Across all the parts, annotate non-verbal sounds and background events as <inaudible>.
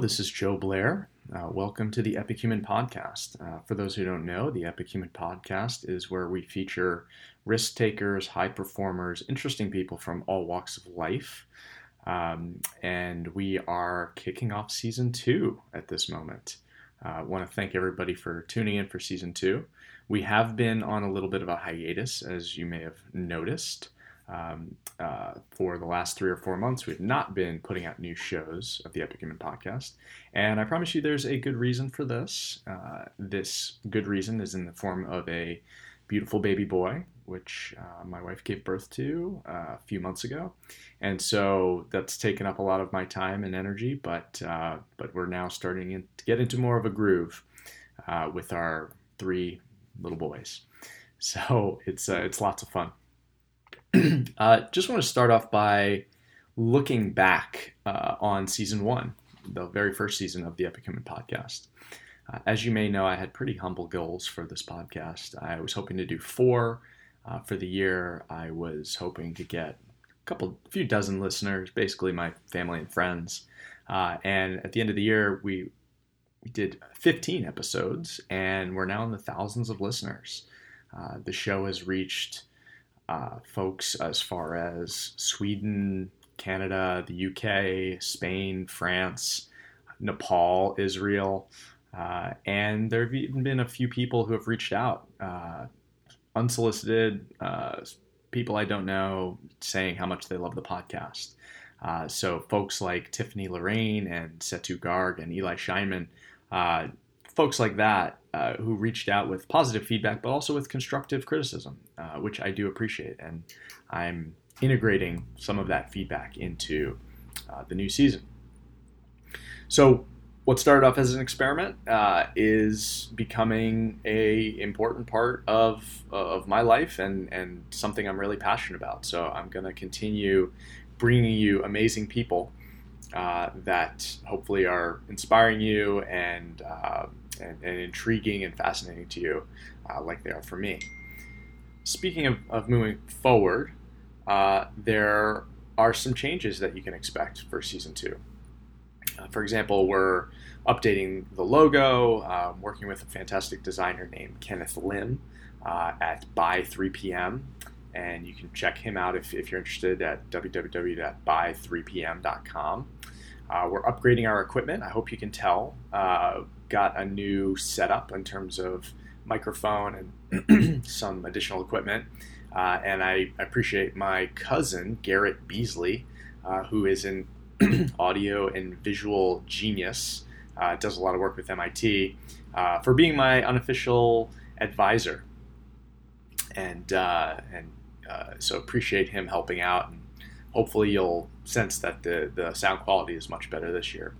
This is Joe Blair. Uh, welcome to the Epicumen Podcast. Uh, for those who don't know, the Epicumen Podcast is where we feature risk takers, high performers, interesting people from all walks of life. Um, and we are kicking off season two at this moment. I uh, want to thank everybody for tuning in for season two. We have been on a little bit of a hiatus, as you may have noticed. Um, uh, for the last three or four months, we've not been putting out new shows of the Epic Human podcast. And I promise you there's a good reason for this. Uh, this good reason is in the form of a beautiful baby boy, which uh, my wife gave birth to uh, a few months ago. And so that's taken up a lot of my time and energy, but, uh, but we're now starting in, to get into more of a groove uh, with our three little boys. So it's, it's lots of fun. <clears throat> uh, just want to start off by looking back uh, on season one, the very first season of the Epicumen podcast. Uh, as you may know, I had pretty humble goals for this podcast. I was hoping to do four uh, for the year. I was hoping to get a couple, a few dozen listeners, basically my family and friends. Uh, and at the end of the year, we we did 15 episodes, and we're now in the thousands of listeners. Uh, the show has reached uh, folks as far as Sweden, Canada, the UK, Spain, France, Nepal, Israel, uh, and there have even been a few people who have reached out, uh, unsolicited, uh, people I don't know, saying how much they love the podcast. Uh, so folks like Tiffany Lorraine and Setu Garg and Eli Scheinman uh, folks like that uh, who reached out with positive feedback, but also with constructive criticism, uh, which I do appreciate. And I'm integrating some of that feedback into uh, the new season. So, what started off as an experiment uh, is becoming a important part of of my life and and something I'm really passionate about. So, I'm going to continue bringing you amazing people uh, that hopefully are inspiring you and uh, and, and intriguing and fascinating to you, uh, like they are for me. Speaking of, of moving forward, uh, there are some changes that you can expect for season two. Uh, for example, we're updating the logo, um, working with a fantastic designer named Kenneth Lim uh, at by 3 p.m. And you can check him out if, if you're interested at www.by3pm.com. Uh, we're upgrading our equipment. I hope you can tell. Uh, got a new setup in terms of microphone and <clears throat> some additional equipment. Uh, and I appreciate my cousin, Garrett Beasley, uh, who is an <clears throat> audio and visual genius, uh, does a lot of work with MIT, uh, for being my unofficial advisor. And, and so appreciate him helping out. And hopefully you'll sense that the, the sound quality is much better this year.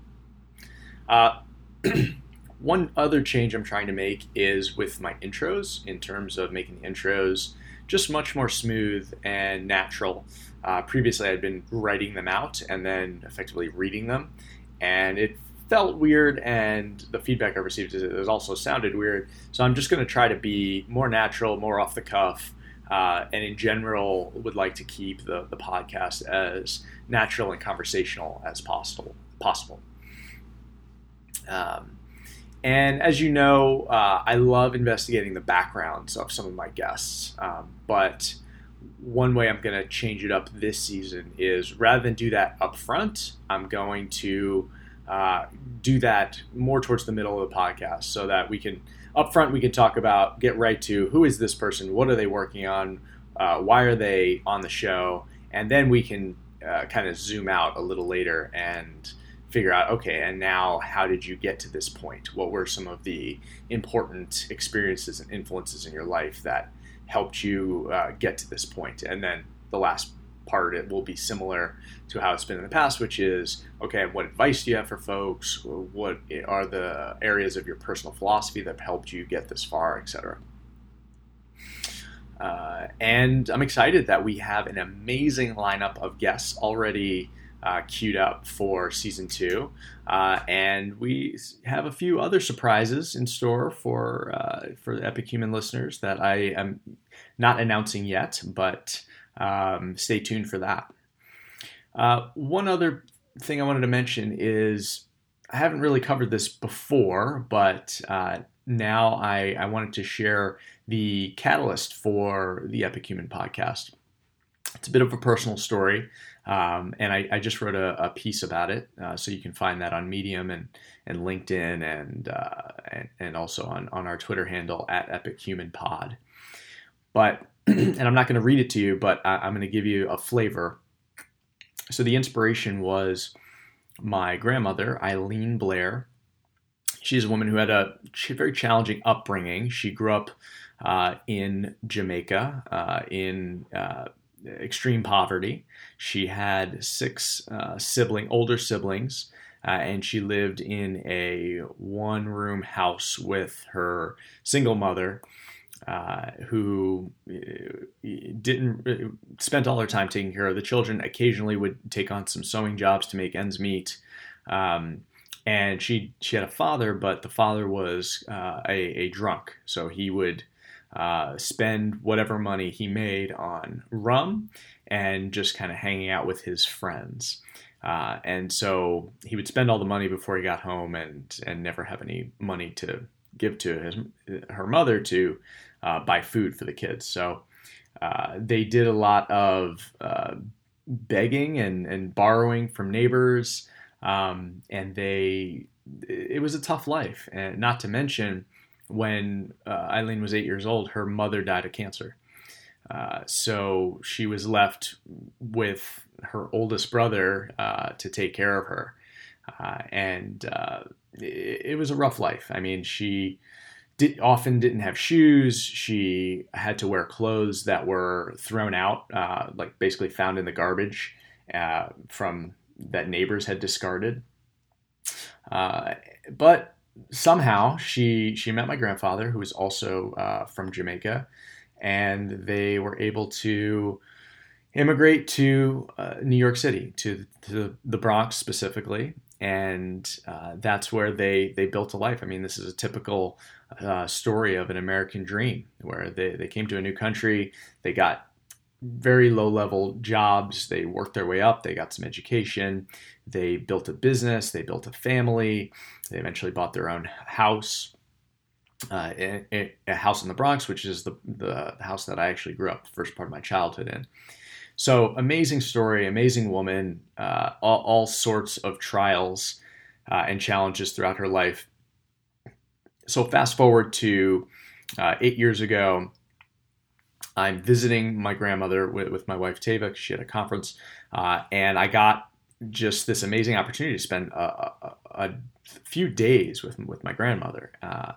<clears throat> One other change I'm trying to make is with my intros in terms of making the intros just much more smooth and natural. Uh, previously, I'd been writing them out and then effectively reading them, and it felt weird, and the feedback I received is also sounded weird. So I'm just going to try to be more natural, more off the cuff, uh, and in general, would like to keep the, the podcast as natural and conversational as possible. Possible. Um, and as you know, uh, I love investigating the backgrounds of some of my guests. Um, but one way I'm going to change it up this season is rather than do that up front, I'm going to uh, do that more towards the middle of the podcast so that we can, up front, we can talk about, get right to who is this person, what are they working on, uh, why are they on the show, and then we can uh, kind of zoom out a little later and figure out okay and now how did you get to this point? What were some of the important experiences and influences in your life that helped you uh, get to this point? And then the last part it will be similar to how it's been in the past which is okay what advice do you have for folks? What are the areas of your personal philosophy that helped you get this far etc uh, and i'm excited that we have an amazing lineup of guests already uh, queued up for season two. Uh, and we have a few other surprises in store for uh, for the Epicumen listeners that I am not announcing yet, but um, stay tuned for that. Uh, one other thing I wanted to mention is I haven't really covered this before, but uh, now I, I wanted to share the catalyst for the Epic Human podcast. It's a bit of a personal story, um, and I, I, just wrote a, a piece about it, uh, so you can find that on Medium and, and LinkedIn and, uh, and, and also on, on our Twitter handle at Epic Human Pod. But <clears throat> and I'm not going to read it to you, but I, I'm going to give you a flavor. So the inspiration was my grandmother, Eileen Blair. She's a woman who had a very challenging upbringing. She grew up uh, in Jamaica uh, in uh, extreme poverty. She had six uh, sibling, older siblings, uh, and she lived in a one-room house with her single mother uh, who uh, didn't uh, spent all her time taking care of the children. Occasionally, would take on some sewing jobs to make ends meet. Um, and she she had a father, but the father was uh, a, a, drunk, so he would uh, spend whatever money he made on rum and just kind of hanging out with his friends. Uh, and so he would spend all the money before he got home, and and never have any money to give to his her mother to uh, buy food for the kids. So uh, they did a lot of uh, begging and, and borrowing from neighbors, um, and they it was a tough life. And not to mention, when uh, Eileen was eight years old, her mother died of cancer. Uh, so she was left with her oldest brother uh, to take care of her. and it, it was a rough life. I mean, she did, often didn't have shoes. She had to wear clothes that were thrown out, uh, like basically found in the garbage uh, from that neighbors had discarded. Uh, but somehow she she met my grandfather, who was also uh, from Jamaica, and they were able to immigrate to uh, New York City, to, to the Bronx specifically, and uh, that's where they they built a life. I mean, this is a typical uh, story of an American dream, where they they came to a new country, they got very low level jobs, they worked their way up, they got some education, they built a business, they built a family, they eventually bought their own house. Uh, a, a house in the Bronx, which is the the house that I actually grew up the first part of my childhood in. So amazing story, amazing woman, uh, all, all, sorts of trials uh, and challenges throughout her life. So fast forward to uh, eight years ago, I'm visiting my grandmother with, with my wife Tava. She had a conference, uh, and I got just this amazing opportunity to spend a, a, a few days with with my grandmother. Uh,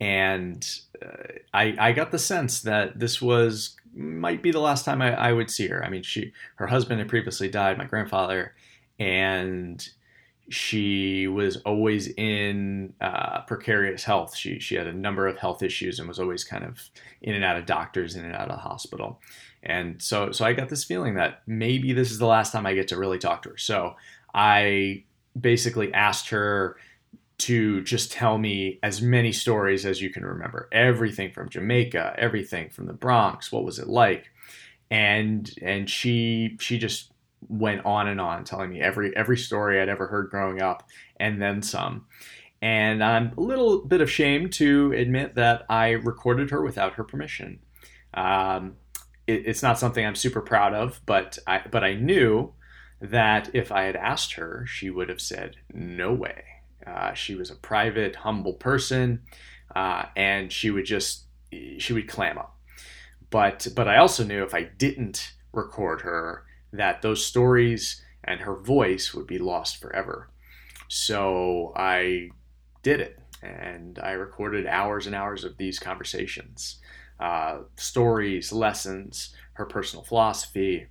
and uh, I, I got the sense that this was might be the last time I, I would see her. I mean, she her husband had previously died, my grandfather, and she was always in uh, precarious health. She she had a number of health issues and was always kind of in and out of doctors, in and out of hospital. And so so I got this feeling that maybe this is the last time I get to really talk to her. So I basically asked her to just tell me as many stories as you can remember everything from jamaica everything from the bronx what was it like and and she she just went on and on telling me every every story i'd ever heard growing up and then some. And i'm a little bit ashamed to admit that i recorded her without her permission. Um, it, it's not something i'm super proud of but i but i knew that if i had asked her she would have said no way. Uh, she was a private, humble person, uh, and she would just she would clam up. But but I also knew if I didn't record her, that those stories and her voice would be lost forever. So I did it, and I recorded hours and hours of these conversations, uh, stories, lessons, her personal philosophy,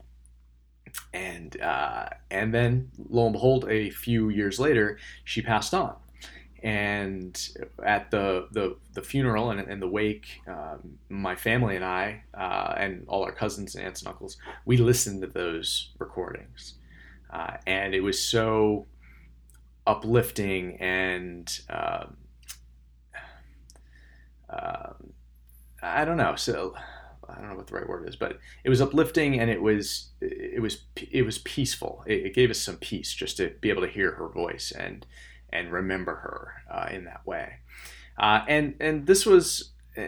and uh, and then lo and behold, a few years later, she passed on. And at the the, the funeral and, and the wake, um, my family and I uh, and all our cousins and aunts and uncles, we listened to those recordings, uh, and it was so uplifting and uh, I don't know. So I don't know what the right word is, but it was uplifting and it was it was it was peaceful. It, it, gave us some peace just to be able to hear her voice and and remember her uh, in that way. Uh, and and this was uh,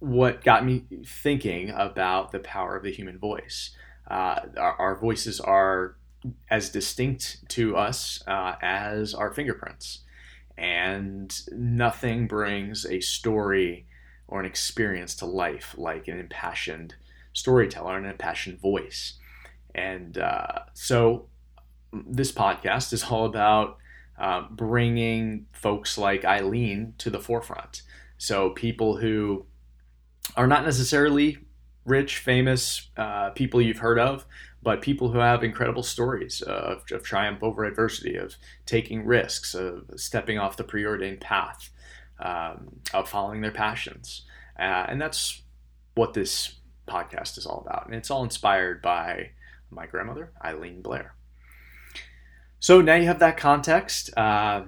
what got me thinking about the power of the human voice. Uh, our, our, voices are as distinct to us uh, as our fingerprints, and nothing brings a story or an experience to life like an impassioned storyteller and an impassioned voice. And so, this podcast is all about uh, bringing folks like Eileen to the forefront. So people who are not necessarily rich, famous uh, people you've heard of, but people who have incredible stories of, of, triumph over adversity, of taking risks, of stepping off the preordained path, um, of following their passions. Uh, and that's what this podcast is all about. And it's all inspired by my grandmother, Eileen Blair. So now you have that context. Uh,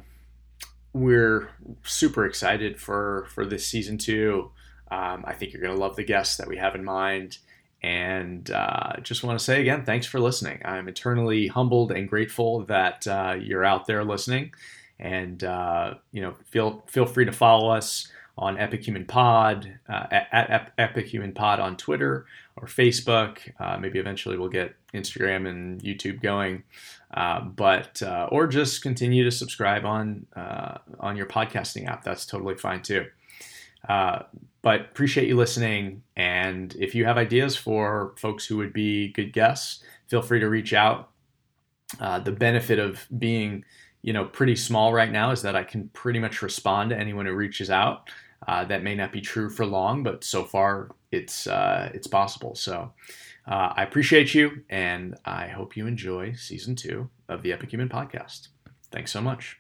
we're super excited for for this season two. Um, I think you're going to love the guests that we have in mind. And uh, just want to say again, thanks for listening. I'm eternally humbled and grateful that uh, you're out there listening. And uh, you know, feel feel free to follow us on Epic Human Pod uh, at, at Epicumen Pod on Twitter or Facebook. Uh, maybe eventually we'll get Instagram and YouTube going. Uh, but uh, or just continue to subscribe on uh, on your podcasting app. That's totally fine too. Uh, but appreciate you listening. And if you have ideas for folks who would be good guests, feel free to reach out. Uh, the benefit of being you know pretty small right now is that I can pretty much respond to anyone who reaches out. That may not be true for long, but so far it's it's possible. So. Uh, I appreciate you, and I hope you enjoy season two of the Epicumen podcast. Thanks so much.